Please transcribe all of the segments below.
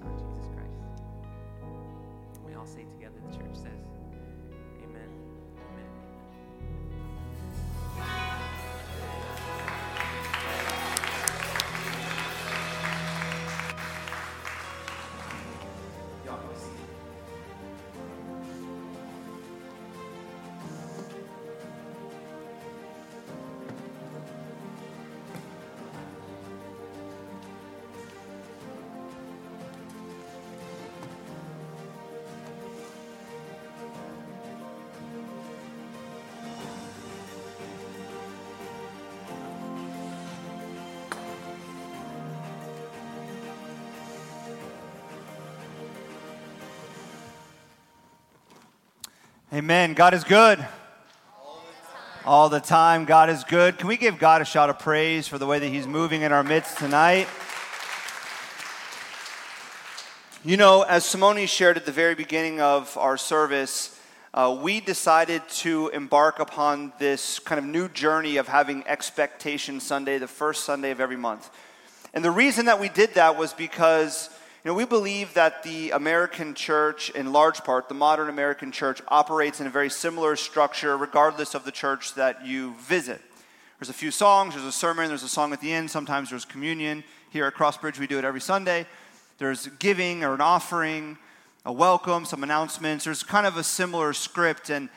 Son, Jesus Christ. We all say together, the church says, Amen. God is good. All the time, God is good. Can we give God a shout of praise for the way that He's moving in our midst tonight? You know, as Simone shared at the very beginning of our service, uh, we decided to embark upon this kind of new journey of having Expectation Sunday, the first Sunday of every month. And the reason that we did that was because you know, we believe that the American church, in large part, the modern American church, operates in a very similar structure regardless of the church that you visit. There's a few songs, there's a sermon, there's a song at the end, sometimes there's communion. Here at Crossbridge, we do it every Sunday. There's giving or an offering, a welcome, some announcements. There's kind of a similar script. And,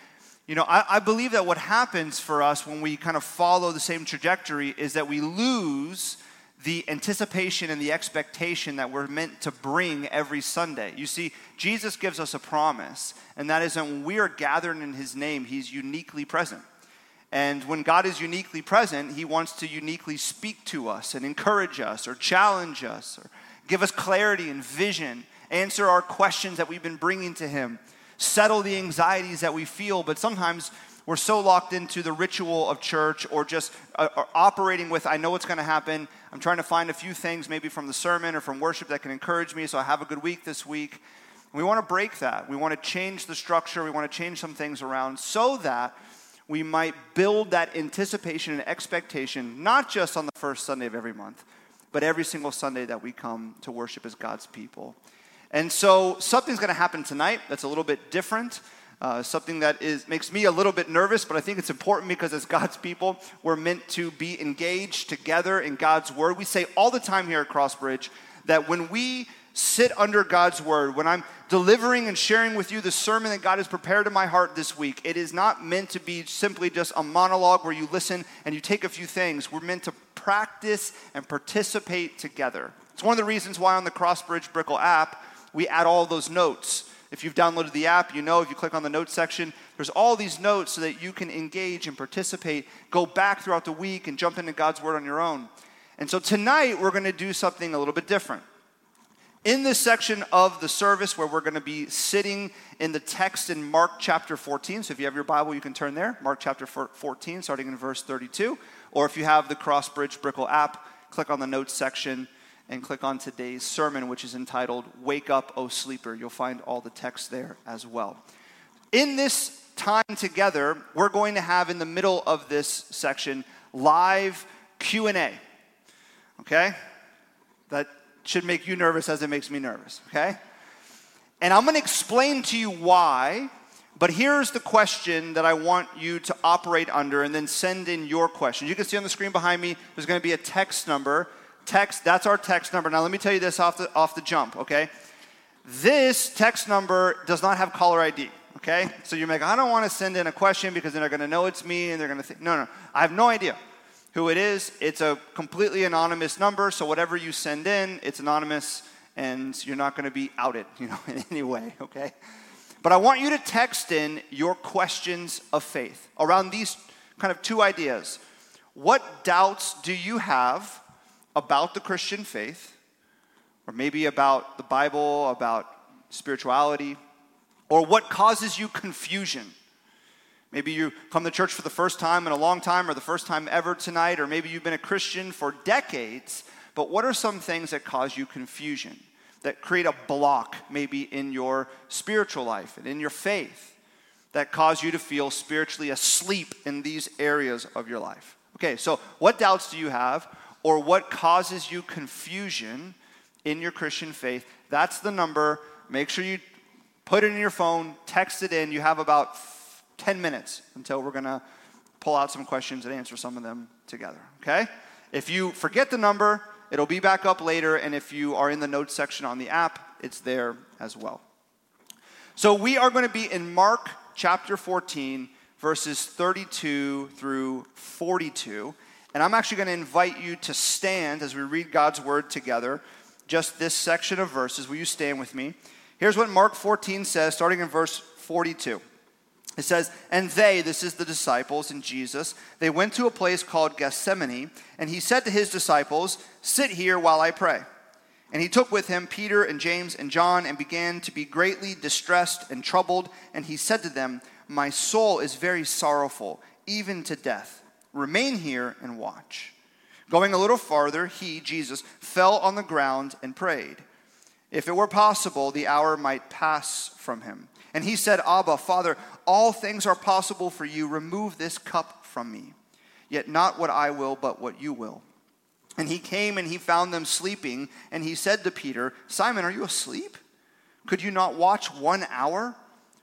you know, I, I believe that what happens for us when we kind of follow the same trajectory is that we lose the anticipation and the expectation that we're meant to bring every Sunday. You see, Jesus gives us a promise, and that is that when we are gathered in His name, He's uniquely present. And when God is uniquely present, He wants to uniquely speak to us and encourage us or challenge us or give us clarity and vision, answer our questions that we've been bringing to Him, settle the anxieties that we feel, but sometimes we're so locked into the ritual of church or just uh, or operating with, I know what's going to happen. I'm trying to find a few things, maybe from the sermon or from worship, that can encourage me so I have a good week this week. And we want to break that. We want to change the structure. We want to change some things around so that we might build that anticipation and expectation, not just on the first Sunday of every month, but every single Sunday that we come to worship as God's people. And so something's going to happen tonight that's a little bit different. Uh, something that is, makes me a little bit nervous, but I think it's important because as God's people, we're meant to be engaged together in God's word. We say all the time here at Crossbridge that when we sit under God's word, when I'm delivering and sharing with you the sermon that God has prepared in my heart this week, it is not meant to be simply just a monologue where you listen and you take a few things. We're meant to practice and participate together. It's one of the reasons why on the Crossbridge Brickell app, we add all those notes. If you've downloaded the app, you know if you click on the notes section, there's all these notes so that you can engage and participate, go back throughout the week and jump into God's Word on your own. And so tonight, we're going to do something a little bit different. In this section of the service where we're going to be sitting in the text in Mark chapter 14, so if you have your Bible, you can turn there, Mark chapter 14, starting in verse 32. Or if you have the Crossbridge Brickell app, click on the notes section and click on today's sermon, which is entitled Wake Up, O Sleeper. You'll find all the text there as well. In this time together, we're going to have in the middle of this section live Q&A. Okay? That should make you nervous as it makes me nervous, okay? And I'm going to explain to you why, but here's the question that I want you to operate under and then send in your questions. You can see on the screen behind me, there's going to be a text number text, that's our text number. Now, let me tell you this off the, off the jump, okay? This text number does not have caller ID, okay? So you're like, I don't want to send in a question because then they're going to know it's me and they're going to think, no, no, I have no idea who it is. It's a completely anonymous number, so whatever you send in, it's anonymous and you're not going to be outed, you know, in any way, okay? But I want you to text in your questions of faith around these kind of two ideas. What doubts do you have about the Christian faith, or maybe about the Bible, about spirituality, or what causes you confusion. Maybe you come to church for the first time in a long time, or the first time ever tonight, or maybe you've been a Christian for decades, but what are some things that cause you confusion, that create a block maybe in your spiritual life and in your faith, that cause you to feel spiritually asleep in these areas of your life? Okay, so what doubts do you have? Or what causes you confusion in your Christian faith. That's the number. Make sure you put it in your phone, text it in. You have about 10 minutes until we're going to pull out some questions and answer some of them together, okay? If you forget the number, it'll be back up later. And if you are in the notes section on the app, it's there as well. So we are going to be in Mark chapter 14, verses 32 through 42. And I'm actually going to invite you to stand as we read God's word together. Just this section of verses. Will you stand with me? Here's what Mark 14 says, starting in verse 42. It says, And they, this is the disciples and Jesus, they went to a place called Gethsemane, and he said to his disciples, Sit here while I pray. And he took with him Peter and James and John and began to be greatly distressed and troubled. And he said to them, My soul is very sorrowful, even to death. Remain here and watch. Going a little farther, he, Jesus, fell on the ground and prayed. If it were possible, the hour might pass from him. And he said, Abba, Father, all things are possible for you. Remove this cup from me. Yet not what I will, but what you will. And he came and he found them sleeping. And he said to Peter, Simon, are you asleep? Could you not watch one hour?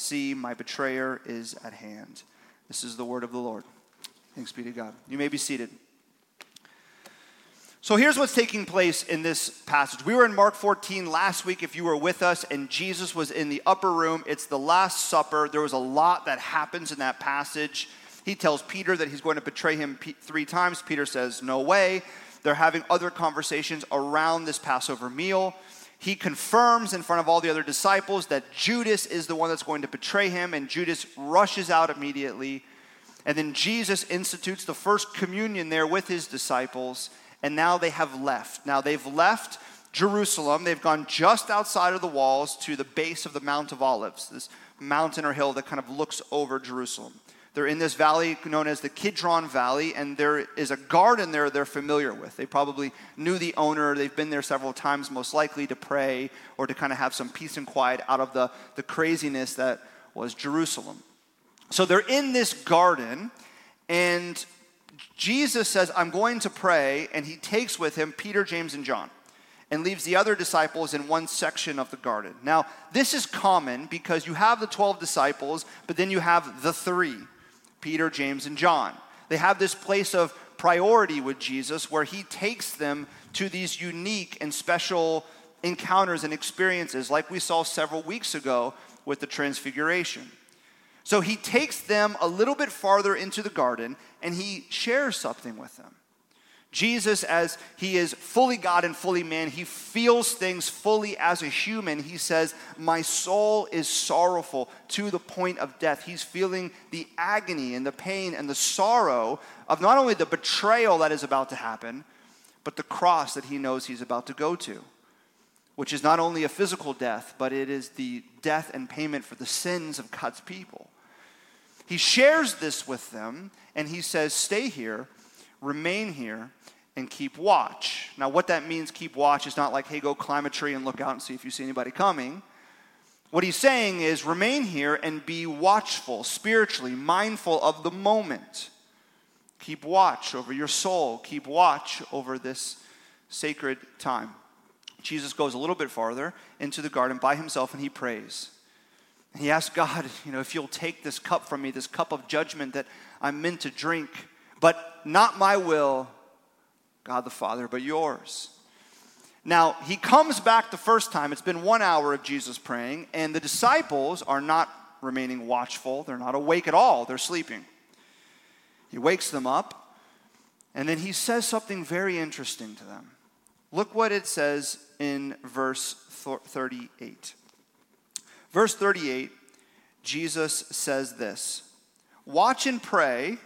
See, my betrayer is at hand. This is the word of the Lord. Thanks be to God. You may be seated. So here's what's taking place in this passage. We were in Mark 14 last week, if you were with us, and Jesus was in the upper room. It's the Last Supper. There was a lot that happens in that passage. He tells Peter that he's going to betray him three times. Peter says, No way. They're having other conversations around this Passover meal. He confirms in front of all the other disciples that Judas is the one that's going to betray him, and Judas rushes out immediately. And then Jesus institutes the first communion there with his disciples, and now they have left. Now they've left Jerusalem. They've gone just outside of the walls to the base of the Mount of Olives, this mountain or hill that kind of looks over Jerusalem. They're in this valley known as the Kidron Valley, and there is a garden there they're familiar with. They probably knew the owner. They've been there several times, most likely to pray or to kind of have some peace and quiet out of the, the craziness that was Jerusalem. So they're in this garden, and Jesus says, I'm going to pray, and he takes with him Peter, James, and John and leaves the other disciples in one section of the garden. Now, this is common because you have the 12 disciples, but then you have the three Peter, James, and John. They have this place of priority with Jesus where he takes them to these unique and special encounters and experiences, like we saw several weeks ago with the Transfiguration. So he takes them a little bit farther into the garden and he shares something with them. Jesus, as he is fully God and fully man, he feels things fully as a human. He says, My soul is sorrowful to the point of death. He's feeling the agony and the pain and the sorrow of not only the betrayal that is about to happen, but the cross that he knows he's about to go to, which is not only a physical death, but it is the death and payment for the sins of God's people. He shares this with them and he says, Stay here remain here and keep watch. Now, what that means, keep watch, is not like, hey, go climb a tree and look out and see if you see anybody coming. What he's saying is remain here and be watchful, spiritually, mindful of the moment. Keep watch over your soul, keep watch over this sacred time. Jesus goes a little bit farther into the garden by himself and he prays. And he asks God, you know, if you'll take this cup from me, this cup of judgment that I'm meant to drink, but not my will, God the Father, but yours. Now, he comes back the first time. It's been one hour of Jesus praying, and the disciples are not remaining watchful. They're not awake at all, they're sleeping. He wakes them up, and then he says something very interesting to them. Look what it says in verse 38. Verse 38, Jesus says this Watch and pray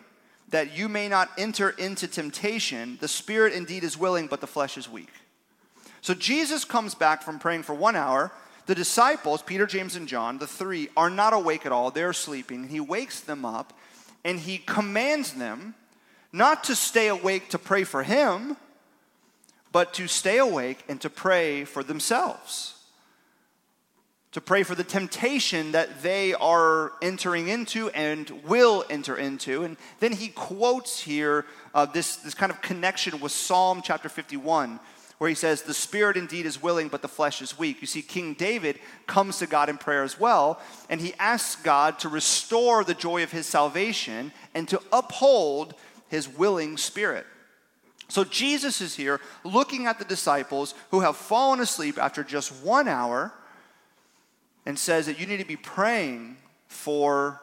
that you may not enter into temptation. The spirit indeed is willing, but the flesh is weak. So Jesus comes back from praying for one hour. The disciples, Peter, James, and John, the three, are not awake at all. They're sleeping. He wakes them up and he commands them not to stay awake to pray for him, but to stay awake and to pray for themselves to pray for the temptation that they are entering into and will enter into. And then he quotes here uh, this, this kind of connection with Psalm chapter 51, where he says, The spirit indeed is willing, but the flesh is weak. You see, King David comes to God in prayer as well, and he asks God to restore the joy of his salvation and to uphold his willing spirit. So Jesus is here looking at the disciples who have fallen asleep after just one hour and says that you need to be praying for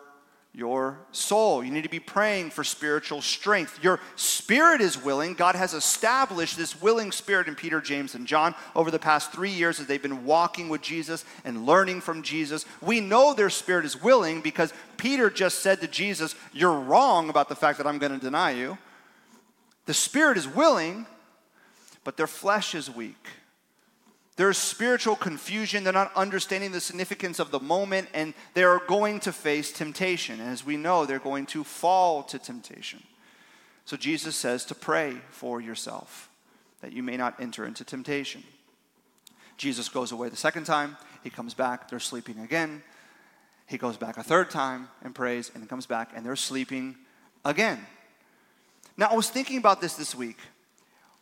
your soul. You need to be praying for spiritual strength. Your spirit is willing. God has established this willing spirit in Peter, James, and John over the past three years as they've been walking with Jesus and learning from Jesus. We know their spirit is willing because Peter just said to Jesus, You're wrong about the fact that I'm going to deny you. The spirit is willing, but their flesh is weak. There's spiritual confusion. They're not understanding the significance of the moment, and they're going to face temptation. And as we know, they're going to fall to temptation. So Jesus says to pray for yourself that you may not enter into temptation. Jesus goes away the second time. He comes back. They're sleeping again. He goes back a third time and prays, and comes back, and they're sleeping again. Now, I was thinking about this this week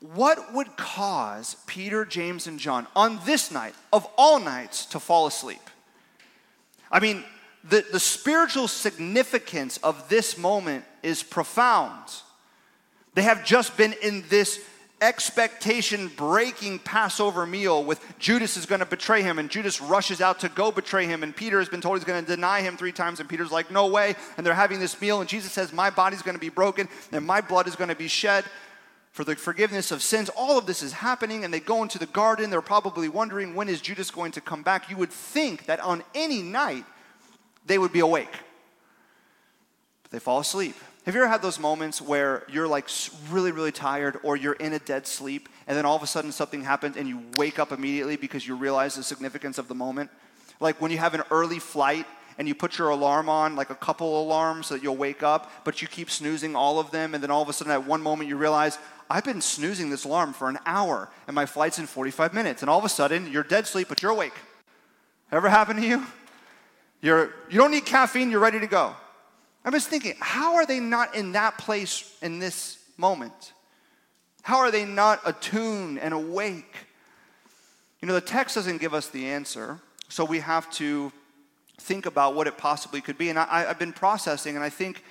what would cause Peter, James, and John on this night of all nights to fall asleep? I mean, the, the spiritual significance of this moment is profound. They have just been in this expectation breaking Passover meal with Judas is going to betray him, and Judas rushes out to go betray him, and Peter has been told he's going to deny him three times, and Peter's like, No way. And they're having this meal, and Jesus says, My body's going to be broken, and my blood is going to be shed for the forgiveness of sins. All of this is happening, and they go into the garden. They're probably wondering, when is Judas going to come back? You would think that on any night they would be awake, but they fall asleep. Have you ever had those moments where you're like really, really tired, or you're in a dead sleep, and then all of a sudden something happens and you wake up immediately because you realize the significance of the moment? Like when you have an early flight and you put your alarm on, like a couple alarms so that you'll wake up, but you keep snoozing all of them, and then all of a sudden at one moment you realize, I've been snoozing this alarm for an hour and my flight's in 45 minutes. And all of a sudden, you're dead sleep, but you're awake. Ever happened to you? You're, you don't need caffeine, you're ready to go. I was thinking, how are they not in that place in this moment? How are they not attuned and awake? You know, the text doesn't give us the answer, so we have to think about what it possibly could be. And I, have been processing, and I think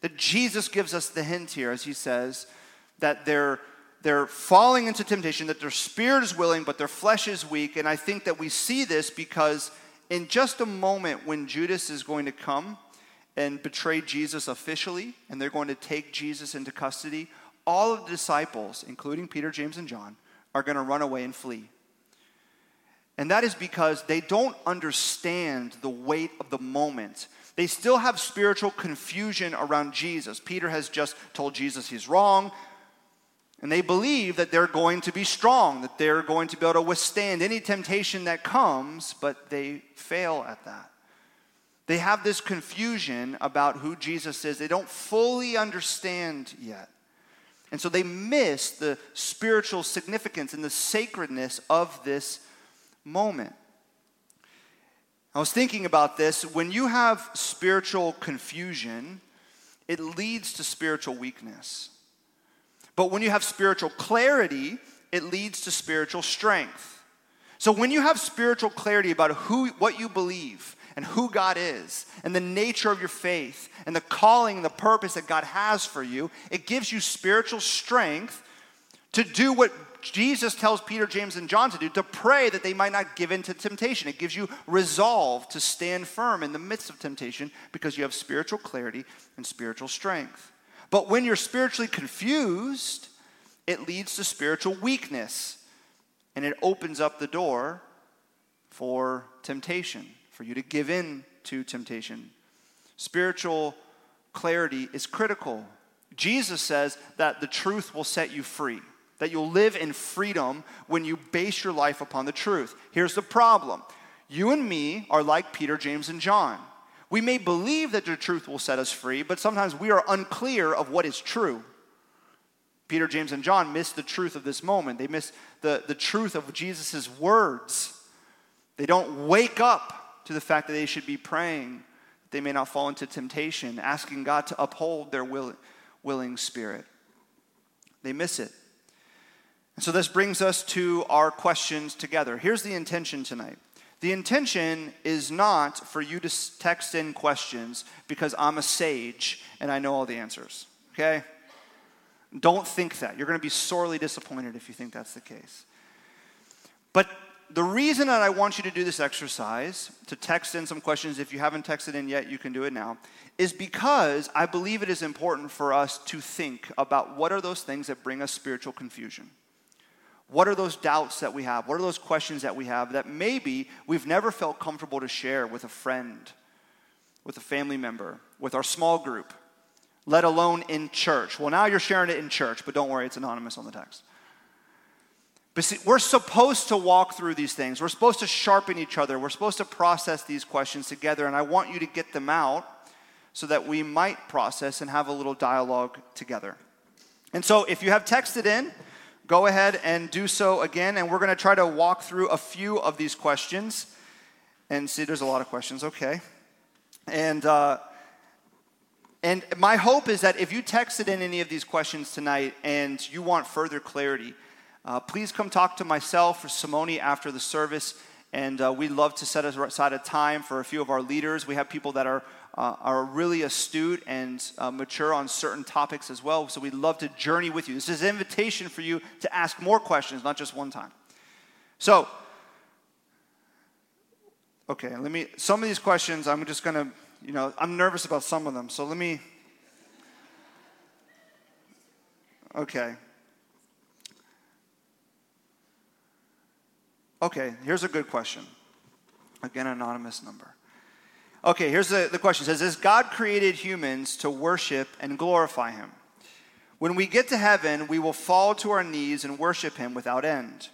that Jesus gives us the hint here as he says, that they're they're falling into temptation, that their spirit is willing, but their flesh is weak. And I think that we see this because in just a moment when Judas is going to come and betray Jesus officially, and they're going to take Jesus into custody, all of the disciples, including Peter, James, and John, are going to run away and flee. And that is because they don't understand the weight of the moment. They still have spiritual confusion around Jesus. Peter has just told Jesus he's wrong. And they believe that they're going to be strong, that they're going to be able to withstand any temptation that comes, but they fail at that. They have this confusion about who Jesus is. They don't fully understand yet. And so they miss the spiritual significance and the sacredness of this moment. I was thinking about this. When you have spiritual confusion, it leads to spiritual weakness. But when you have spiritual clarity, it leads to spiritual strength. So when you have spiritual clarity about who what you believe and who God is and the nature of your faith and the calling and the purpose that God has for you, it gives you spiritual strength to do what Jesus tells Peter, James, and John to do, to pray that they might not give in to temptation. It gives you resolve to stand firm in the midst of temptation because you have spiritual clarity and spiritual strength. But when you're spiritually confused, it leads to spiritual weakness and it opens up the door for temptation, for you to give in to temptation. Spiritual clarity is critical. Jesus says that the truth will set you free. that you'll live in freedom when you base your life upon the truth. Here's the problem you and me are like Peter, James, and John. We may believe that the truth will set us free, but sometimes we are unclear of what is true. Peter, James, and John miss the truth of this moment. They miss the, the truth of Jesus' words. They don't wake up to the fact that they should be praying, that they may not fall into temptation, asking God to uphold their will, willing spirit. They miss it. And so this brings us to our questions together. Here's the intention tonight. The intention is not for you to text in questions because I'm a sage and I know all the answers, okay? Don't think that. You're going to be sorely disappointed if you think that's the case. But the reason that I want you to do this exercise, to text in some questions, if you haven't texted in yet, you can do it now, is because I believe it is important for us to think about what are those things that bring us spiritual confusion. What are those doubts that we have? What are those questions that we have that maybe we've never felt comfortable to share with a friend, with a family member, with our small group, let alone in church? Well, now you're sharing it in church, but don't worry, it's anonymous on the text. But see, we're supposed to walk through these things. We're supposed to sharpen each other. We're supposed to process these questions together, and I want you to get them out so that we might process and have a little dialogue together. And so, if you have texted in, go ahead and do so again. And we're going to try to walk through a few of these questions. And see, there's a lot of questions. Okay. And, uh, and my hope is that if you texted in any of these questions tonight and you want further clarity, uh, please come talk to myself or Simone after the service. And uh, we'd love to set aside a time for a few of our leaders. We have people that are uh, are really astute and uh, mature on certain topics as well. So we'd love to journey with you. This is an invitation for you to ask more questions, not just one time. So, okay, let me, some of these questions, I'm just going to, you know, I'm nervous about some of them. So let me, okay. Okay, here's a good question. Again, anonymous number. Okay, here's the, the question. It says, As God created humans to worship and glorify him. When we get to heaven, we will fall to our knees and worship him without end.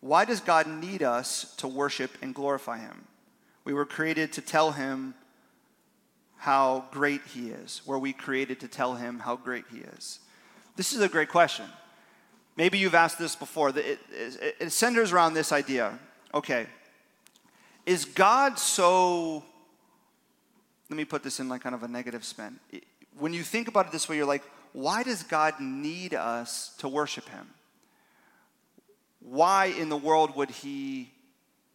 Why does God need us to worship and glorify him? We were created to tell him how great he is. Were we created to tell him how great he is? This is a great question. Maybe you've asked this before. It, it, it centers around this idea. Okay, is God so let me put this in like kind of a negative spin. When you think about it this way, you're like, why does God need us to worship Him? Why in the world would He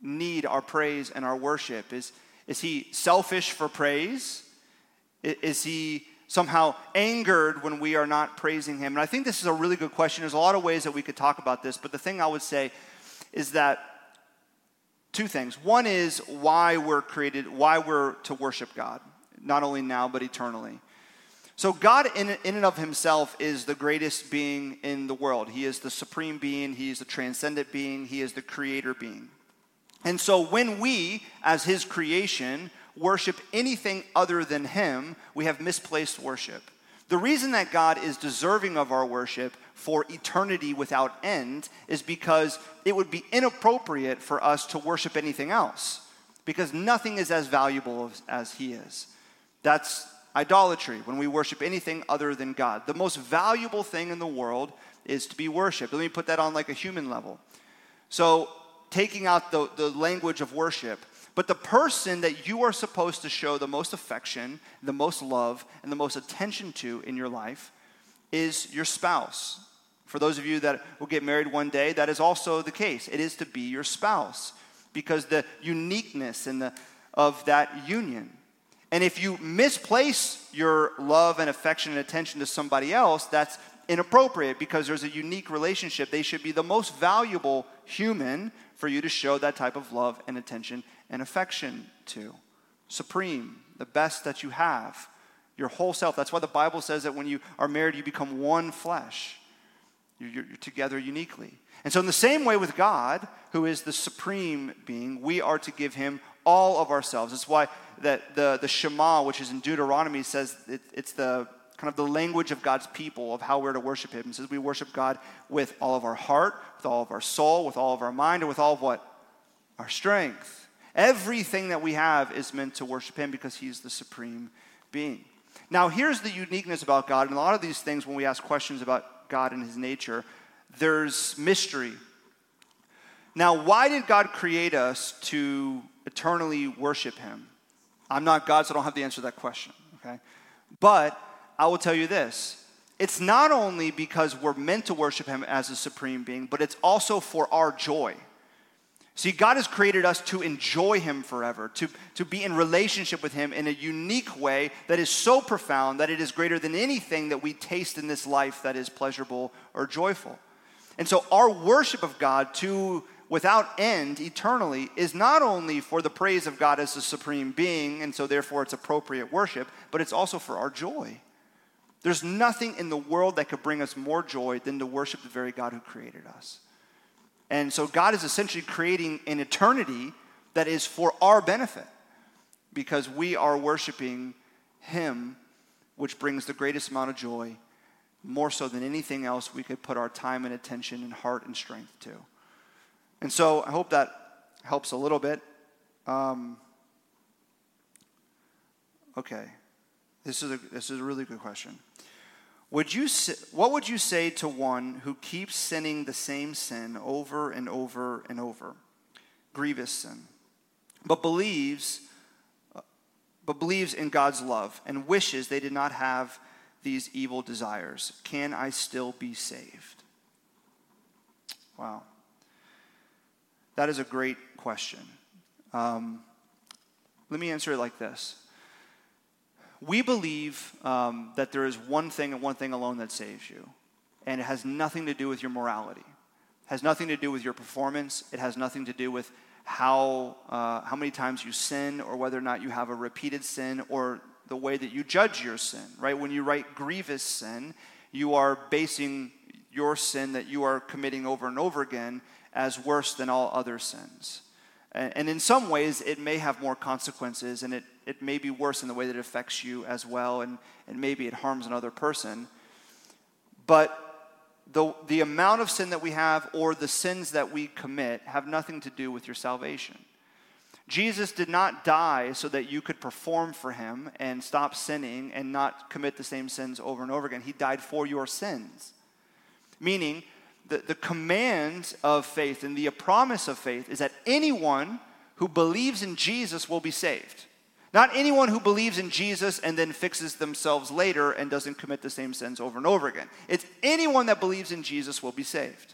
need our praise and our worship? Is, is He selfish for praise? Is He somehow angered when we are not praising Him? And I think this is a really good question. There's a lot of ways that we could talk about this, but the thing I would say is that two things. One is why we're created, why we're to worship God, not only now, but eternally. So, God, in, in and of himself, is the greatest being in the world. He is the supreme being, He is the transcendent being, He is the creator being. And so, when we, as His creation, worship anything other than Him, we have misplaced worship. The reason that God is deserving of our worship for eternity without end is because it would be inappropriate for us to worship anything else because nothing is as valuable as, as He is. That's idolatry when we worship anything other than God. The most valuable thing in the world is to be worshiped. Let me put that on like a human level. So, taking out the, the language of worship, but the person that you are supposed to show the most affection, the most love, and the most attention to in your life is your spouse. For those of you that will get married one day, that is also the case. It is to be your spouse because the uniqueness and the, of that union. And if you misplace your love and affection and attention to somebody else, that's inappropriate because there's a unique relationship. They should be the most valuable human for you to show that type of love and attention and affection to. Supreme, the best that you have, your whole self. That's why the Bible says that when you are married, you become one flesh. You're, you're, together uniquely. And so, in the same way with God, who is the supreme being, we are to give him all of ourselves. That's why that the, the Shema, which is in Deuteronomy, says it, it's the kind of the language of God's people of how we're to worship Him. It says we worship God with all of our heart, with all of our soul, with all of our mind, and with all of what? Our strength. Everything that we have is meant to worship Him because He's the supreme being. Now, here's the uniqueness about God. And a lot of these things, when we ask questions about God and His nature, there's mystery. Now, why did God create us to eternally worship Him? I'm not God, so I don't have the answer to that question, okay? But I will tell you this it's not only because we're meant to worship Him as a supreme being, but it's also for our joy. See, God has created us to enjoy Him forever, to, to be in relationship with Him in a unique way that is so profound that it is greater than anything that we taste in this life that is pleasurable or joyful. And so, our worship of God to without end eternally is not only for the praise of God as the supreme being, and so therefore it's appropriate worship, but it's also for our joy. There's nothing in the world that could bring us more joy than to worship the very God who created us. And so God is essentially creating an eternity that is for our benefit because we are worshiping Him, which brings the greatest amount of joy, more so than anything else we could put our time and attention and heart and strength to. And so I hope that helps a little bit. Um, okay, this is, a, this is a really good question. Would you, what would you say to one who keeps sinning the same sin over and over and over? Grievous sin. But believes, but believes in God's love and wishes they did not have these evil desires. Can I still be saved? Wow. That is a great question. Um, let me answer it like this. We believe um, that there is one thing and one thing alone that saves you, and it has nothing to do with your morality. It has nothing to do with your performance. It has nothing to do with how, uh, how many times you sin or whether or not you have a repeated sin or the way that you judge your sin, right? When you write grievous sin, you are basing your sin that you are committing over and over again as worse than all other sins. And, in some ways, it may have more consequences, and it, it may be worse in the way that it affects you as well, and, and maybe it harms another person. But the, the amount of sin that we have or the sins that we commit have nothing to do with your salvation. Jesus did not die so that you could perform for him and stop sinning and not commit the same sins over and over again. He died for your sins. Meaning, the, the command of faith and the promise of faith is that anyone who believes in Jesus will be saved. Not anyone who believes in Jesus and then fixes themselves later and doesn't commit the same sins over and over again. It's anyone that believes in Jesus will be saved.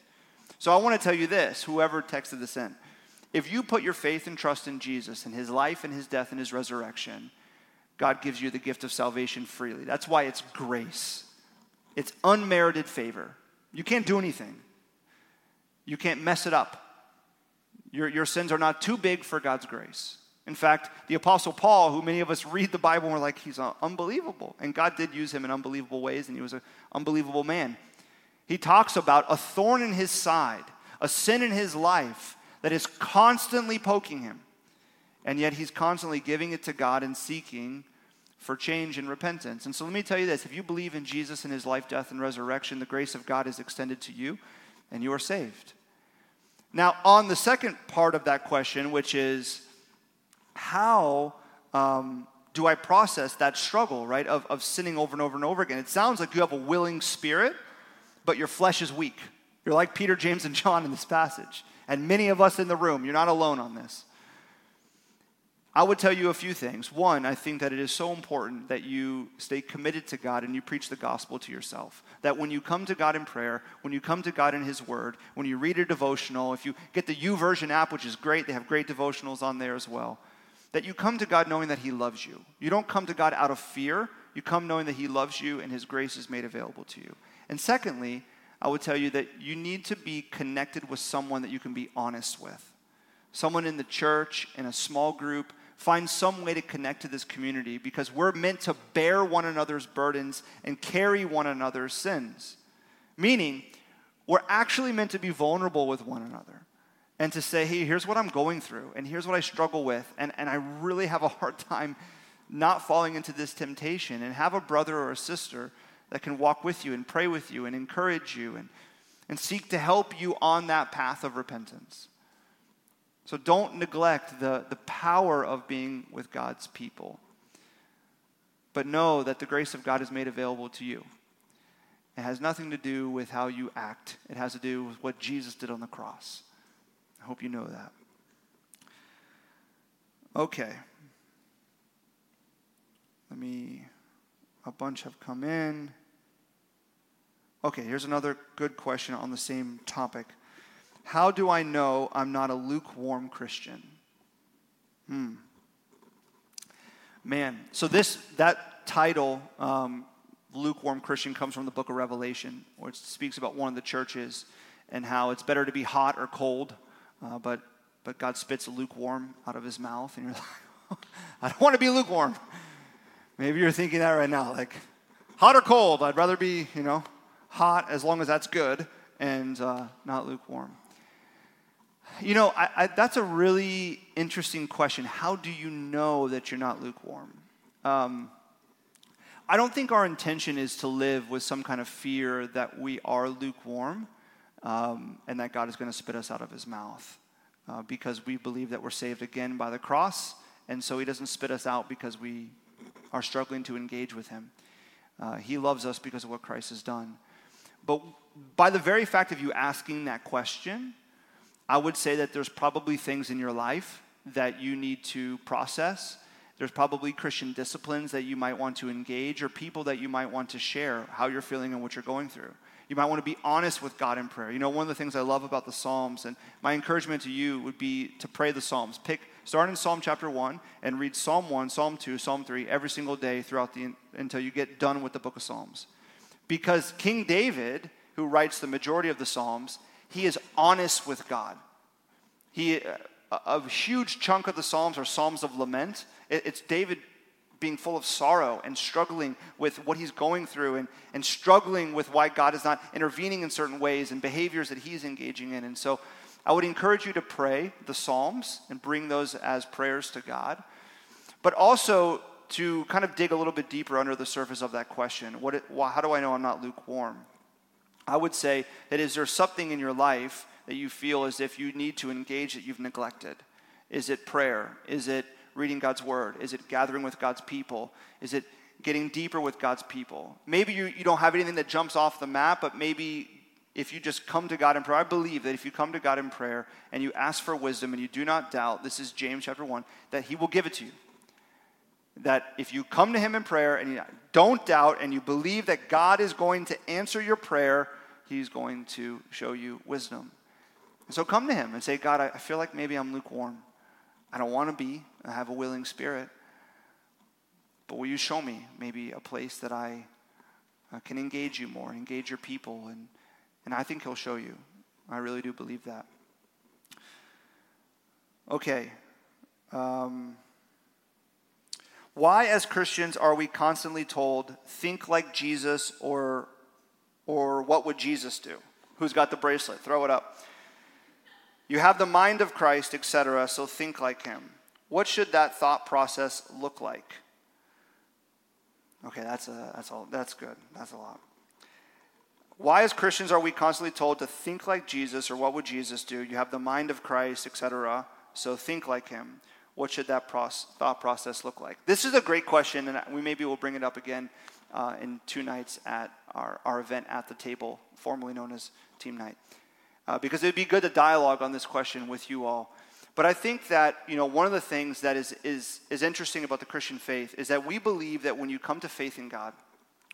So I want to tell you this whoever texted this in. If you put your faith and trust in Jesus and his life and his death and his resurrection, God gives you the gift of salvation freely. That's why it's grace, it's unmerited favor. You can't do anything. You can't mess it up. Your, your sins are not too big for God's grace. In fact, the Apostle Paul, who many of us read the Bible and we're like, he's uh, unbelievable. And God did use him in unbelievable ways, and he was an unbelievable man. He talks about a thorn in his side, a sin in his life that is constantly poking him. And yet he's constantly giving it to God and seeking for change and repentance. And so let me tell you this if you believe in Jesus and his life, death, and resurrection, the grace of God is extended to you, and you are saved. Now, on the second part of that question, which is how um, do I process that struggle, right, of, of sinning over and over and over again? It sounds like you have a willing spirit, but your flesh is weak. You're like Peter, James, and John in this passage. And many of us in the room, you're not alone on this. I would tell you a few things. One, I think that it is so important that you stay committed to God and you preach the gospel to yourself. That when you come to God in prayer, when you come to God in His Word, when you read a devotional, if you get the YouVersion app, which is great, they have great devotionals on there as well, that you come to God knowing that He loves you. You don't come to God out of fear, you come knowing that He loves you and His grace is made available to you. And secondly, I would tell you that you need to be connected with someone that you can be honest with. Someone in the church, in a small group, find some way to connect to this community because we're meant to bear one another's burdens and carry one another's sins. Meaning, we're actually meant to be vulnerable with one another and to say, hey, here's what I'm going through, and here's what I struggle with, and, and I really have a hard time not falling into this temptation and have a brother or a sister that can walk with you and pray with you and encourage you and, and seek to help you on that path of repentance. So don't neglect the, the power of being with God's people. But know that the grace of God is made available to you. It has nothing to do with how you act, it has to do with what Jesus did on the cross. I hope you know that. Okay. Let me, a bunch have come in. Okay, here's another good question on the same topic. How do I know I'm not a lukewarm Christian? Hmm. Man, so this, that title, um, lukewarm Christian, comes from the book of Revelation, where it speaks about one of the churches and how it's better to be hot or cold, uh, but, but God spits lukewarm out of his mouth, and you're like, I don't want to be lukewarm. Maybe you're thinking that right now, like, hot or cold? I'd rather be, you know, hot as long as that's good and uh, not lukewarm. You know, I, I, that's a really interesting question. How do you know that you're not lukewarm? Um, I don't think our intention is to live with some kind of fear that we are lukewarm um, and that God is going to spit us out of his mouth uh, because we believe that we're saved again by the cross, and so he doesn't spit us out because we are struggling to engage with Him. Uh, he loves us because of what Christ has done. But by the very fact of you asking that question, I would say that there's probably things in your life that you need to process. There's probably Christian disciplines that you might want to engage or people that you might want to share how you're feeling and what you're going through. You might want to be honest with God in prayer. You know, one of the things I love about the Psalms, and my encouragement to you would be to pray the Psalms. Pick, start in Psalm chapter 1 and read Psalm 1, Psalm 2, Psalm 3 every single day throughout the, until you get done with the book of Psalms. Because King David, who writes the majority of the Psalms, he is honest with God. He, uh, a, huge chunk of the Psalms are Psalms of lament. it's David being full of sorrow and struggling with what he's going through and, and struggling with why God is not intervening in certain ways and behaviors that he's engaging in. And so I would encourage you to pray the Psalms and bring those as prayers to God, but also to kind of dig a little bit deeper under the surface of that question what it, how do I know I'm not lukewarm? I would say that is there something in your life that you feel as if you need to engage that you've neglected? Is it prayer? Is it reading God's word? Is it gathering with God's people? Is it getting deeper with God's people? Maybe you, you don't have anything that jumps off the map, but maybe if you just come to God in prayer, I believe that if you come to God in prayer and you ask for wisdom and you do not doubt, this is James chapter 1, that He will give it to you. That if you come to Him in prayer and you don't doubt and you believe that God is going to answer your prayer, He's going to show you wisdom. And so come to Him and say, God, I feel like maybe I'm lukewarm. I don't want to be. I have a willing spirit. But will you show me maybe a place that I uh, can engage you more, engage your people? And, and I think He'll show you. I really do believe that. Okay. Um, why, as Christians, are we constantly told, think like Jesus or, or what would Jesus do? Who's got the bracelet? Throw it up. You have the mind of Christ, etc., so think like him. What should that thought process look like? Okay, that's, a, that's, all, that's good. That's a lot. Why, as Christians, are we constantly told to think like Jesus or what would Jesus do? You have the mind of Christ, etc., so think like him. What should that process, thought process look like? This is a great question, and we maybe will bring it up again uh, in two nights at our, our event at the table, formerly known as Team Night uh, because it would be good to dialogue on this question with you all. But I think that you know one of the things that is, is, is interesting about the Christian faith is that we believe that when you come to faith in God,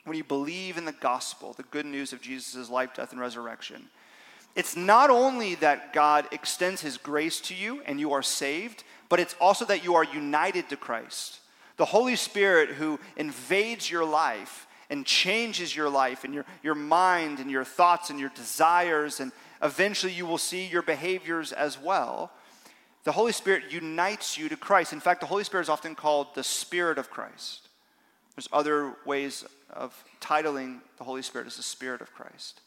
when you believe in the gospel, the good news of Jesus' life, death, and resurrection, it's not only that God extends his grace to you and you are saved, but it's also that you are united to Christ. The Holy Spirit who invades your life and changes your life and your, your mind and your thoughts and your desires and, eventually you will see your behaviors as well. The Holy Spirit unites you to Christ. In fact, the Holy Spirit is often called the Spirit of Christ. There's other ways of titling the Holy Spirit as the Spirit of Christ.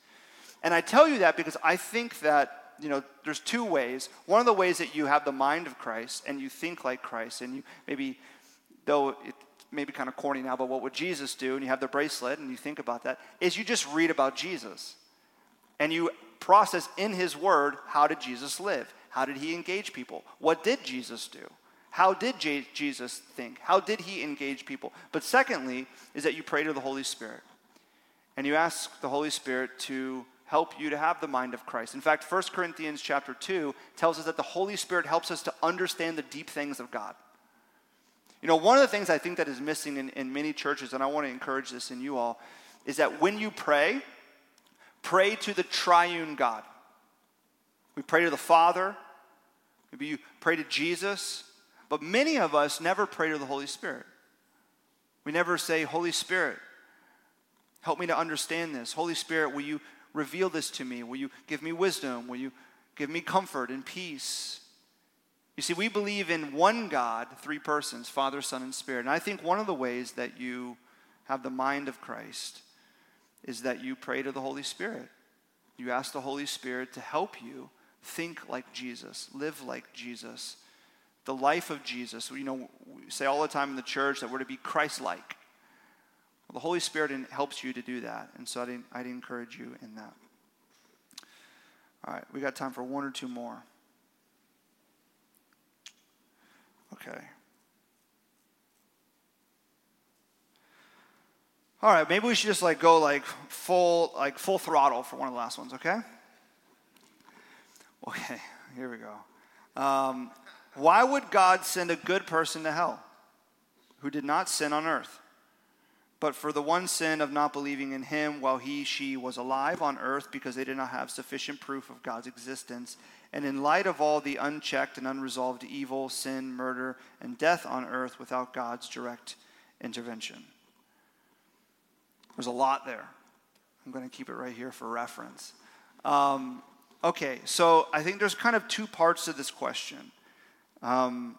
And I tell you that because I think that, you know, there's two ways. One of the ways that you have the mind of Christ and you think like Christ, and you maybe, though it may be kind of corny now, but what would Jesus do? And you have the bracelet and you think about that, is you just read about Jesus. And you process in his word how did Jesus live? How did he engage people? What did Jesus do? How did J- Jesus think? How did he engage people? But secondly, is that you pray to the Holy Spirit. And you ask the Holy Spirit to help you to have the mind of Christ. In fact, 1 Corinthians chapter 2 tells us that the Holy Spirit helps us to understand the deep things of God. You know, one of the things I think that is missing in, in many churches, and I want to encourage this in you all, is that when you pray, pray to the triune God. We pray to the Father, maybe you pray to Jesus, but many of us never pray to the Holy Spirit. We never say, Holy Spirit, help me to understand this. Holy Spirit, will you reveal this to me? Will you give me wisdom? Will you give me comfort and peace? You see, we believe in one God, three persons Father, Son, and Spirit. And I think one of the ways that you have the mind of Christ is that you pray to the Holy Spirit. You ask the Holy Spirit to help you think like Jesus, live like Jesus the life of Jesus. You know, we say all the time in the church that we're to be Christ like. Well, the Holy Spirit helps you to do that. And so I'd, I'd encourage you in that. All right, we got time for one or two more. Okay. All right, maybe we should just like go like full like full throttle for one of the last ones, okay? Okay, here we go. Um, why would God send a good person to hell who did not sin on earth? But for the one sin of not believing in him while he, she was alive on earth because they did not have sufficient proof of God's existence. And in light of all the unchecked and unresolved evil, sin, murder, and death on earth without God's direct intervention. There's a lot there. I'm going to keep it right here for reference. Um, okay, so I think there's kind of two parts to this question. Um,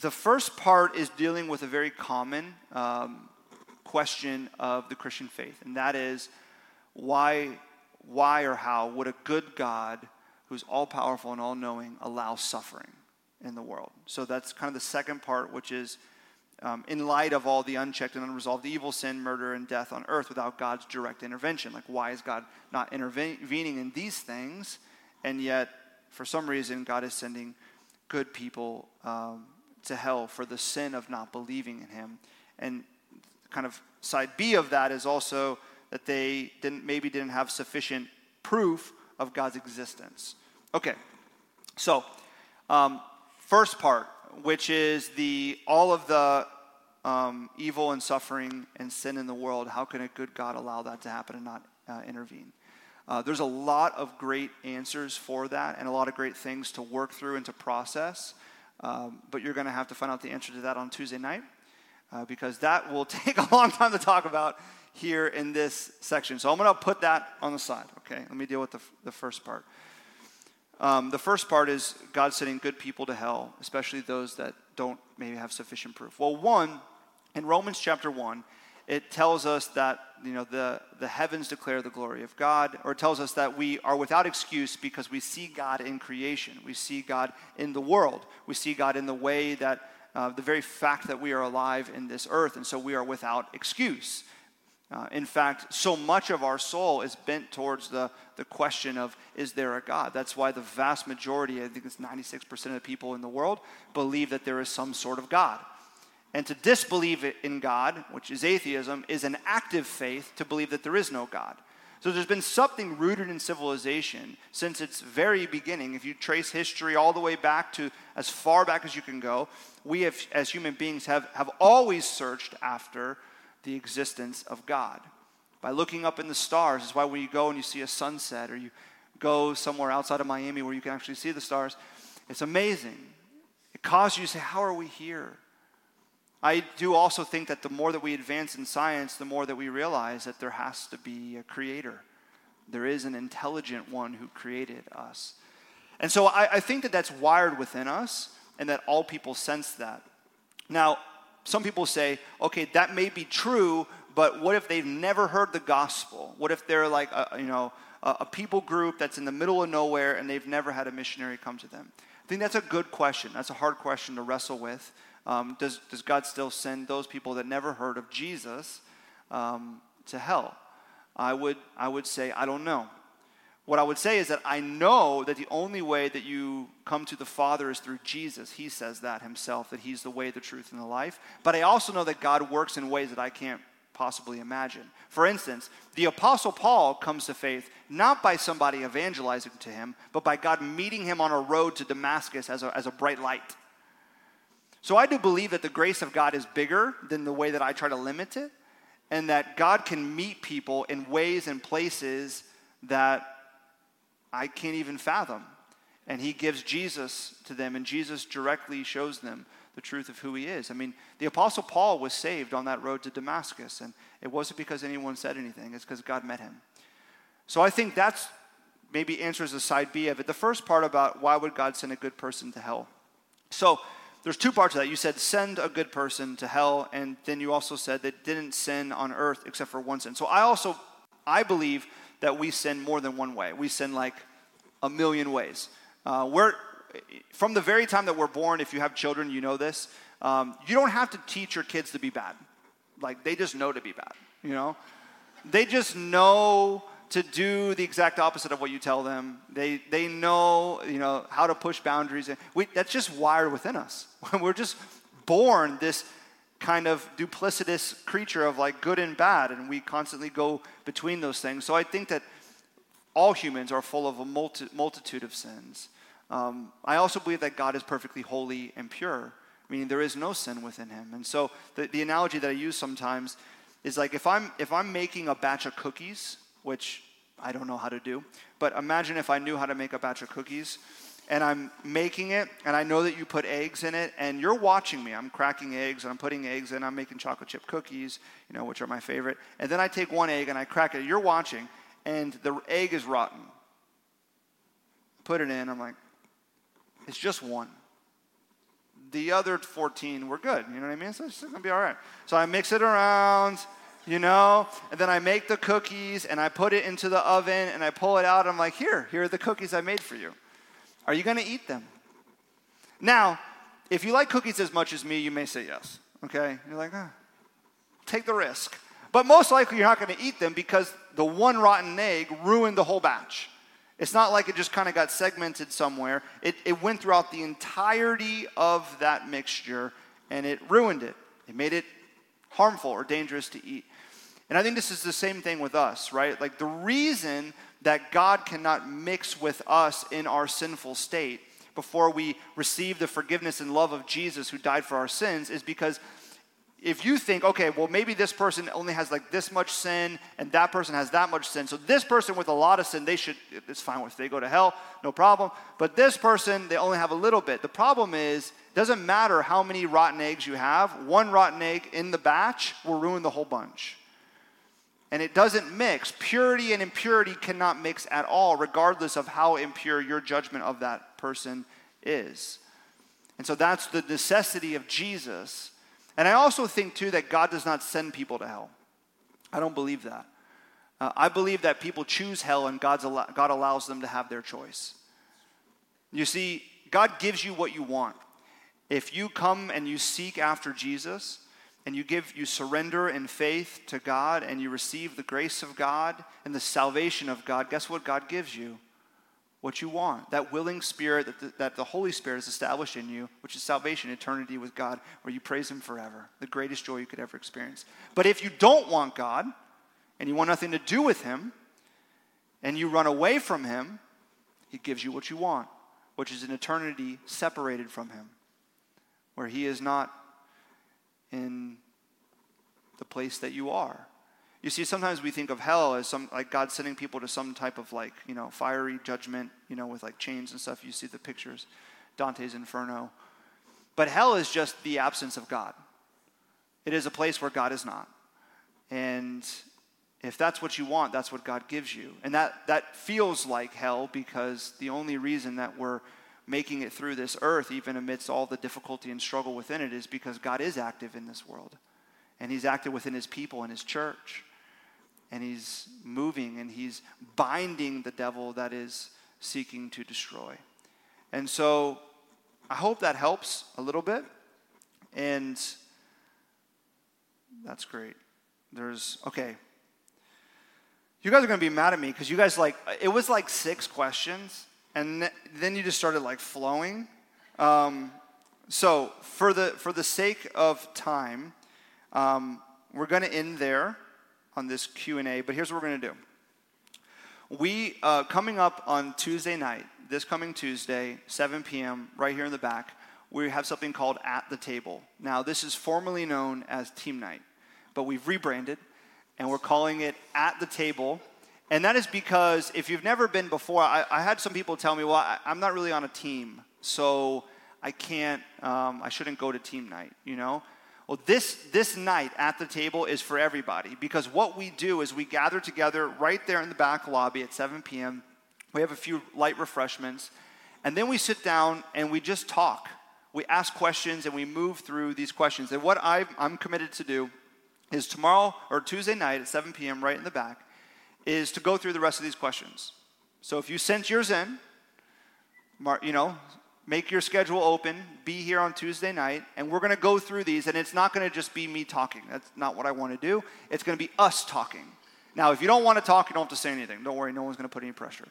the first part is dealing with a very common um, question of the Christian faith, and that is why, why or how would a good God who's all powerful and all knowing allow suffering in the world? So that's kind of the second part, which is um, in light of all the unchecked and unresolved evil, sin, murder, and death on earth without God's direct intervention. Like, why is God not intervening in these things? And yet, for some reason, God is sending good people um, to hell for the sin of not believing in him. And kind of side B of that is also that they didn't maybe didn't have sufficient proof of God's existence. Okay, so um, first part, which is the all of the um, evil and suffering and sin in the world. How can a good God allow that to happen and not uh, intervene? Uh, there's a lot of great answers for that and a lot of great things to work through and to process. Um, but you're going to have to find out the answer to that on Tuesday night uh, because that will take a long time to talk about here in this section. So I'm going to put that on the side, okay? Let me deal with the, the first part. Um, the first part is God sending good people to hell, especially those that don't maybe have sufficient proof. Well, one, in Romans chapter 1, it tells us that you know the, the heavens declare the glory of god or tells us that we are without excuse because we see god in creation we see god in the world we see god in the way that uh, the very fact that we are alive in this earth and so we are without excuse. Uh, in fact so much of our soul is bent towards the, the question of is there a god? That's why the vast majority i think it's 96% of the people in the world believe that there is some sort of god. And to disbelieve in God, which is atheism, is an active faith to believe that there is no God. So there's been something rooted in civilization since its very beginning. If you trace history all the way back to as far back as you can go, we have, as human beings have, have always searched after the existence of God. By looking up in the stars, that's why when you go and you see a sunset or you go somewhere outside of Miami where you can actually see the stars, it's amazing. It causes you to say, How are we here? I do also think that the more that we advance in science, the more that we realize that there has to be a creator. There is an intelligent one who created us. And so I, I think that that's wired within us and that all people sense that. Now, some people say, okay, that may be true, but what if they've never heard the gospel? What if they're like, a, you know, a, a people group that's in the middle of nowhere and they've never had a missionary come to them? I think that's a good question. That's a hard question to wrestle with. Um, does, does God still send those people that never heard of Jesus um, to hell? I would, I would say, I don't know. What I would say is that I know that the only way that you come to the Father is through Jesus. He says that himself, that He's the way, the truth, and the life. But I also know that God works in ways that I can't possibly imagine. For instance, the Apostle Paul comes to faith not by somebody evangelizing to him, but by God meeting him on a road to Damascus as a, as a bright light. So I do believe that the grace of God is bigger than the way that I try to limit it, and that God can meet people in ways and places that I can't even fathom. And he gives Jesus to them, and Jesus directly shows them the truth of who he is. I mean, the Apostle Paul was saved on that road to Damascus, and it wasn't because anyone said anything, it's because God met him. So I think that's maybe answers the side B of it. The first part about why would God send a good person to hell? So there's two parts of that. You said send a good person to hell, and then you also said that didn't sin on earth except for one sin. So I also I believe that we sin more than one way. We sin like a million ways. Uh, we're from the very time that we're born, if you have children, you know this. Um, you don't have to teach your kids to be bad. Like, they just know to be bad, you know? They just know to do the exact opposite of what you tell them. They, they know, you know, how to push boundaries. We, that's just wired within us. we're just born this kind of duplicitous creature of like good and bad, and we constantly go between those things. So I think that all humans are full of a multi- multitude of sins. Um, I also believe that God is perfectly holy and pure, meaning there is no sin within him. And so the, the analogy that I use sometimes is like if I'm, if I'm making a batch of cookies, which I don't know how to do, but imagine if I knew how to make a batch of cookies and I'm making it, and I know that you put eggs in it, and you're watching me. I'm cracking eggs, and I'm putting eggs in, I'm making chocolate chip cookies, you know, which are my favorite. And then I take one egg and I crack it. You're watching, and the egg is rotten. Put it in, I'm like, it's just one. The other 14 were good. You know what I mean? So it's going to be all right. So I mix it around, you know, and then I make the cookies and I put it into the oven and I pull it out. I'm like, here, here are the cookies I made for you. Are you going to eat them? Now, if you like cookies as much as me, you may say yes. Okay? You're like, ah, take the risk. But most likely you're not going to eat them because the one rotten egg ruined the whole batch. It's not like it just kind of got segmented somewhere. It, it went throughout the entirety of that mixture and it ruined it. It made it harmful or dangerous to eat. And I think this is the same thing with us, right? Like the reason that God cannot mix with us in our sinful state before we receive the forgiveness and love of Jesus who died for our sins is because if you think, okay, well, maybe this person only has like this much sin and that person has that much sin. So this person with a lot of sin, they should, it's fine if they go to hell, no problem. But this person, they only have a little bit. The problem is, it doesn't matter how many rotten eggs you have, one rotten egg in the batch will ruin the whole bunch. And it doesn't mix. Purity and impurity cannot mix at all, regardless of how impure your judgment of that person is. And so that's the necessity of Jesus and I also think, too, that God does not send people to hell. I don't believe that. Uh, I believe that people choose hell and God's al- God allows them to have their choice. You see, God gives you what you want. If you come and you seek after Jesus, and you give you surrender in faith to God and you receive the grace of God and the salvation of God, guess what God gives you? what you want. That willing spirit that the, that the Holy Spirit has established in you, which is salvation, eternity with God, where you praise Him forever. The greatest joy you could ever experience. But if you don't want God and you want nothing to do with Him and you run away from Him, He gives you what you want, which is an eternity separated from Him, where He is not in the place that you are. You see, sometimes we think of hell as some like God sending people to some type of like, you know, fiery judgment, you know, with like chains and stuff. You see the pictures, Dante's Inferno. But hell is just the absence of God. It is a place where God is not. And if that's what you want, that's what God gives you. And that, that feels like hell because the only reason that we're making it through this earth, even amidst all the difficulty and struggle within it, is because God is active in this world. And He's active within His people and His church and he's moving and he's binding the devil that is seeking to destroy. And so I hope that helps a little bit. And that's great. There's, okay. You guys are going to be mad at me because you guys like, it was like six questions, and then you just started like flowing. Um, so for the, for the sake of time, um, we're going to end there on this Q&A, but here's what we're going to do. We, uh, coming up on Tuesday night, this coming Tuesday, 7 p.m., right here in the back, we have something called At the Table. Now, this is formerly known as Team Night, but we've rebranded and we're calling it At the Table. And that is because if you've never been before, I, I had some people tell me, well, I, am not really on a team, so I can't, um, I shouldn't go to team night, you know? Well, this, this night at the table is for everybody because what we do is we gather together right there in the back lobby at 7 p.m. We have a few light refreshments, and then we sit down and we just talk. We ask questions and we move through these questions. And what i am committed to do is tomorrow or Tuesday night at 7 p.m., right in the back, is to go through the rest of these questions. So if you sent yours in, you know, make your schedule open, be here on Tuesday night, and we're going to go through these. And it's not going to just be me talking. That's not what I want to do. It's going to be us talking. Now, if you don't want to talk, you don't have to say anything. Don't worry, no one's going to put any pressure.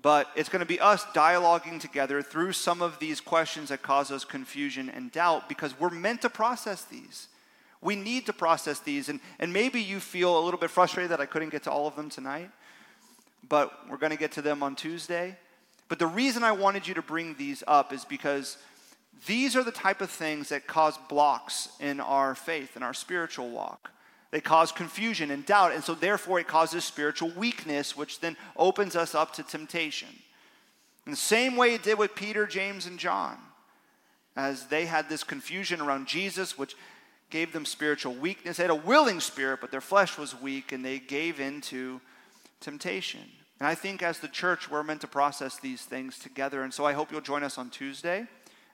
But it's going to be us dialoguing together through some of these questions that cause us confusion and doubt because we're meant to process these. We need to process these. And, and maybe you feel a little bit frustrated that I couldn't get to all of them tonight, but we're going to get to them on Tuesday. But the reason I wanted you to bring these up is because these are the type of things that cause blocks in our faith, in our spiritual walk. They cause confusion and doubt, and so therefore it causes spiritual weakness, which then opens us up to temptation. In the same way it did with Peter, James, and John, as they had this confusion around Jesus, which gave them spiritual weakness. They had a willing spirit, but their flesh was weak, and they gave into temptation. And I think as the church, we're meant to process these things together. And so I hope you'll join us on Tuesday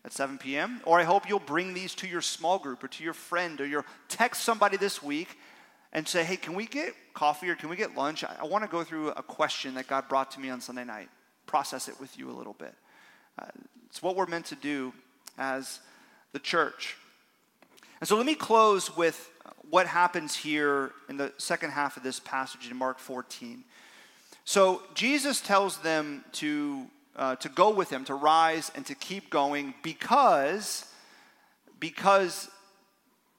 at 7 p.m. Or I hope you'll bring these to your small group or to your friend or your text somebody this week and say, hey, can we get coffee or can we get lunch? I, I want to go through a question that God brought to me on Sunday night, process it with you a little bit. Uh, it's what we're meant to do as the church. And so let me close with what happens here in the second half of this passage in Mark 14. So Jesus tells them to, uh, to go with him, to rise and to keep going because, because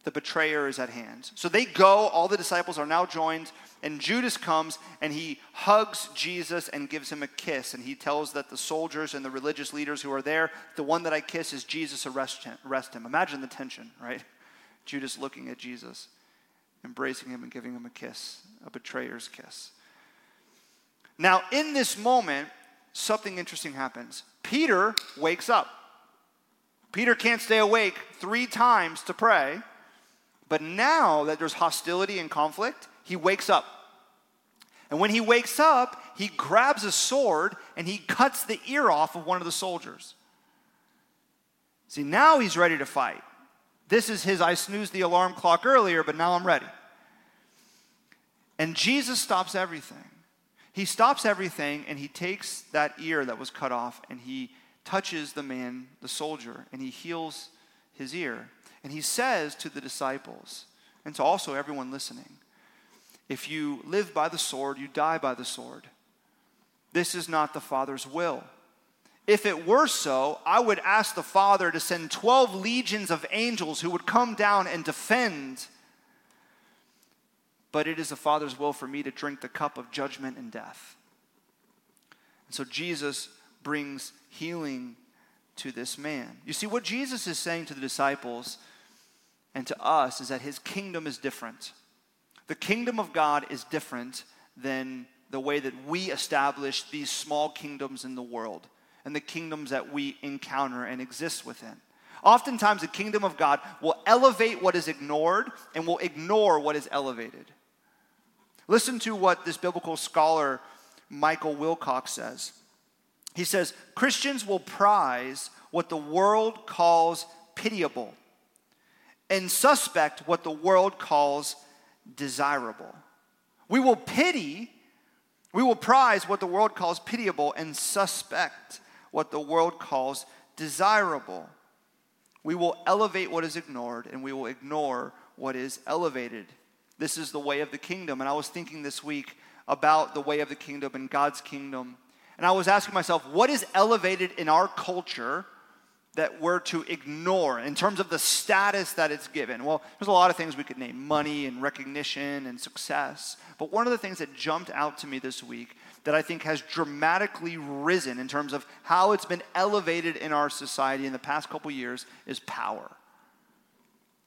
the betrayer is at hand. So they go, all the disciples are now joined, and Judas comes and he hugs Jesus and gives him a kiss. And he tells that the soldiers and the religious leaders who are there, the one that I kiss is Jesus, arrest him. Arrest him. Imagine the tension, right? Judas looking at Jesus, embracing him and giving him a kiss, a betrayer's kiss. Now, in this moment, something interesting happens. Peter wakes up. Peter can't stay awake three times to pray, but now that there's hostility and conflict, he wakes up. And when he wakes up, he grabs a sword and he cuts the ear off of one of the soldiers. See, now he's ready to fight. This is his I snoozed the alarm clock earlier, but now I'm ready. And Jesus stops everything he stops everything and he takes that ear that was cut off and he touches the man, the soldier, and he heals his ear. And he says to the disciples and to also everyone listening if you live by the sword, you die by the sword. This is not the Father's will. If it were so, I would ask the Father to send 12 legions of angels who would come down and defend but it is the Father's will for me to drink the cup of judgment and death. And so Jesus brings healing to this man. You see, what Jesus is saying to the disciples and to us is that his kingdom is different. The kingdom of God is different than the way that we establish these small kingdoms in the world and the kingdoms that we encounter and exist within. Oftentimes, the kingdom of God will elevate what is ignored and will ignore what is elevated. Listen to what this biblical scholar Michael Wilcox, says. He says Christians will prize what the world calls pitiable and suspect what the world calls desirable. We will pity, we will prize what the world calls pitiable and suspect what the world calls desirable. We will elevate what is ignored, and we will ignore what is elevated. This is the way of the kingdom. And I was thinking this week about the way of the kingdom and God's kingdom. And I was asking myself, what is elevated in our culture that we're to ignore in terms of the status that it's given? Well, there's a lot of things we could name money and recognition and success. But one of the things that jumped out to me this week that I think has dramatically risen in terms of how it's been elevated in our society in the past couple years is power.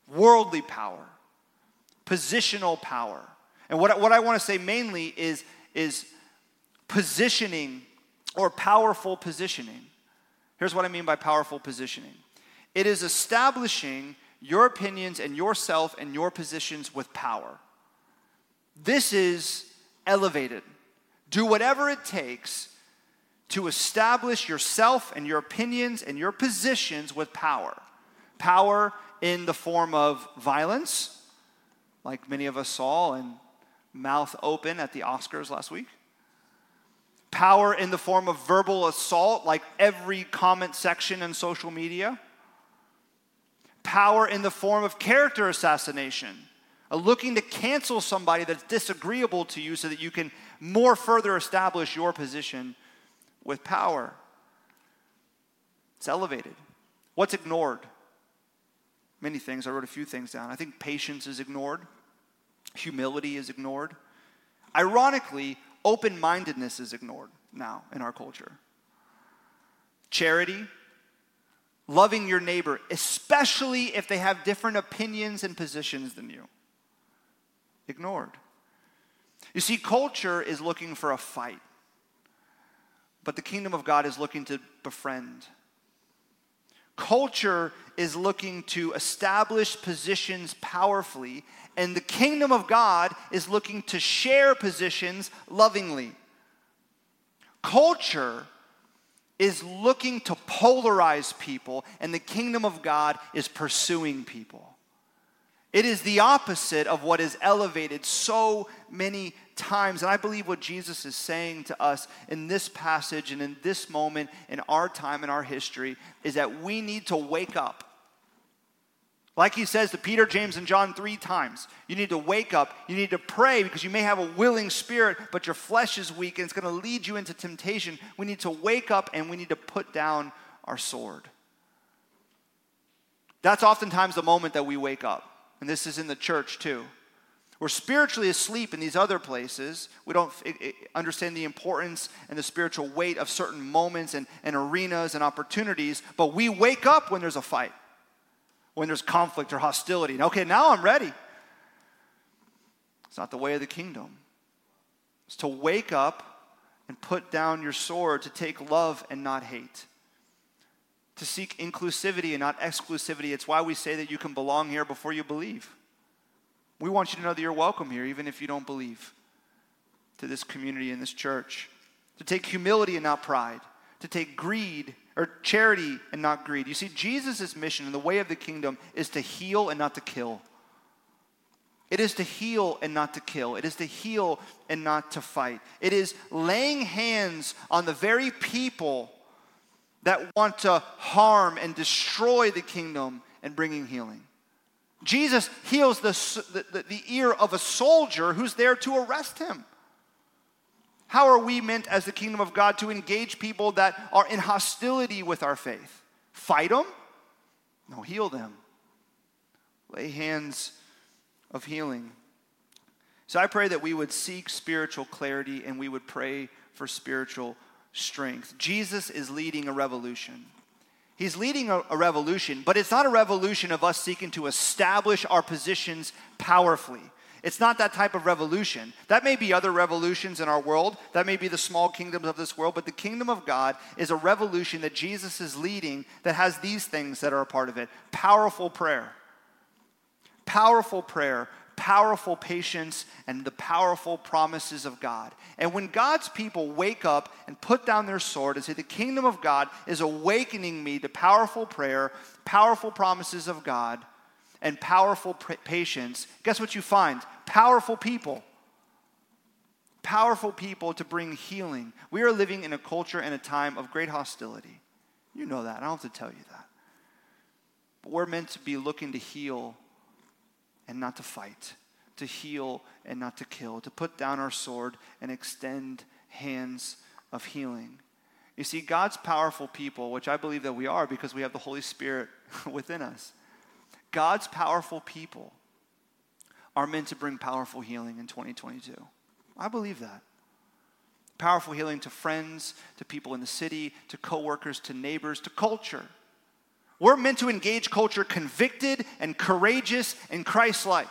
Worldly power, positional power. And what, what I want to say mainly is, is positioning or powerful positioning. Here's what I mean by powerful positioning it is establishing your opinions and yourself and your positions with power. This is elevated. Do whatever it takes to establish yourself and your opinions and your positions with power. Power in the form of violence, like many of us saw and mouth open at the Oscars last week. Power in the form of verbal assault, like every comment section in social media. Power in the form of character assassination, uh, looking to cancel somebody that's disagreeable to you so that you can more further establish your position with power. It's elevated. What's ignored? Many things. I wrote a few things down. I think patience is ignored, humility is ignored. Ironically, open mindedness is ignored now in our culture. Charity, loving your neighbor, especially if they have different opinions and positions than you, ignored. You see, culture is looking for a fight, but the kingdom of God is looking to befriend. Culture is looking to establish positions powerfully, and the kingdom of God is looking to share positions lovingly. Culture is looking to polarize people, and the kingdom of God is pursuing people. It is the opposite of what is elevated so many times. And I believe what Jesus is saying to us in this passage and in this moment in our time in our history is that we need to wake up. Like he says to Peter, James, and John three times, you need to wake up. You need to pray because you may have a willing spirit, but your flesh is weak and it's going to lead you into temptation. We need to wake up and we need to put down our sword. That's oftentimes the moment that we wake up. And this is in the church too. We're spiritually asleep in these other places. We don't understand the importance and the spiritual weight of certain moments and, and arenas and opportunities, but we wake up when there's a fight, when there's conflict or hostility. And okay, now I'm ready. It's not the way of the kingdom. It's to wake up and put down your sword, to take love and not hate to seek inclusivity and not exclusivity. It's why we say that you can belong here before you believe. We want you to know that you're welcome here, even if you don't believe, to this community and this church. To take humility and not pride. To take greed or charity and not greed. You see, Jesus' mission in the way of the kingdom is to heal and not to kill. It is to heal and not to kill. It is to heal and not to fight. It is laying hands on the very people that want to harm and destroy the kingdom and bringing healing. Jesus heals the, the, the, ear of a soldier who's there to arrest him. How are we meant as the kingdom of God to engage people that are in hostility with our faith? Fight them? No, heal them. Lay hands of healing. So I pray that we would seek spiritual clarity and we would pray for spiritual strength. Jesus is leading a revolution. He's leading a, a, revolution, but it's not a revolution of us seeking to establish our positions powerfully. It's not that type of revolution. That may be other revolutions in our world, that may be the small kingdoms of this world, but the kingdom of God is a revolution that Jesus is leading that has these things that are a part of it powerful prayer. Powerful prayer, powerful patience and the powerful promises of God. And when God's people wake up and put down their sword and say, The kingdom of God is awakening me to powerful prayer, powerful promises of God, and powerful patience, guess what you find? Powerful people. Powerful people to bring healing. We are living in a culture and a time of great hostility. You know that. I don't have to tell you that. but we're meant to be looking to heal and not to fight, to heal and not to kill, to put down our sword and extend hands of healing. You see, God's powerful people, which I believe that we are because we have the Holy Spirit within us, God's powerful people are meant to bring powerful healing in 2022. I believe that. Powerful healing to friends, to people in the city, to coworkers, to neighbors, to culture. We're meant to engage culture convicted and courageous and Christ like.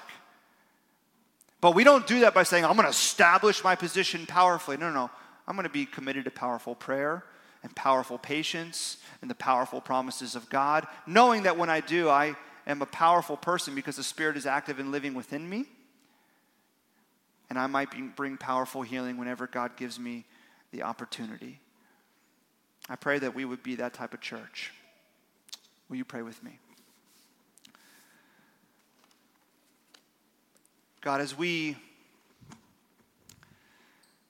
But we don't do that by saying, I'm going to establish my position powerfully. No, no, no. I'm going to be committed to powerful prayer and powerful patience and the powerful promises of God, knowing that when I do, I am a powerful person because the Spirit is active and living within me. And I might be, bring powerful healing whenever God gives me the opportunity. I pray that we would be that type of church. Will you pray with me? God, as we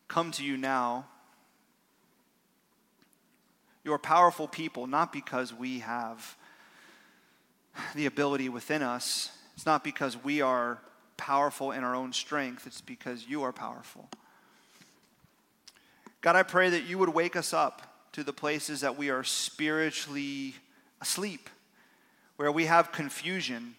come to you now, you're powerful people, not because we have the ability within us. It's not because we are powerful in our own strength, it's because you are powerful. God, I pray that you would wake us up to the places that we are spiritually asleep, where we have confusion.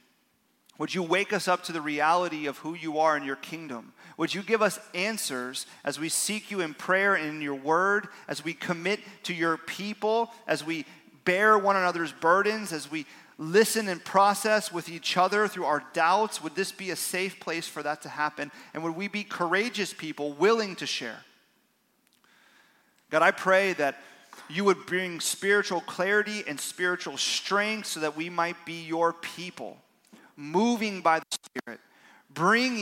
Would you wake us up to the reality of who you are in your kingdom? Would you give us answers as we seek you in prayer and in your word, as we commit to your people, as we bear one another's burdens, as we listen and process with each other through our doubts? Would this be a safe place for that to happen? And would we be courageous people willing to share? God, I pray that you would bring spiritual clarity and spiritual strength so that we might be your people, moving by the Spirit, bringing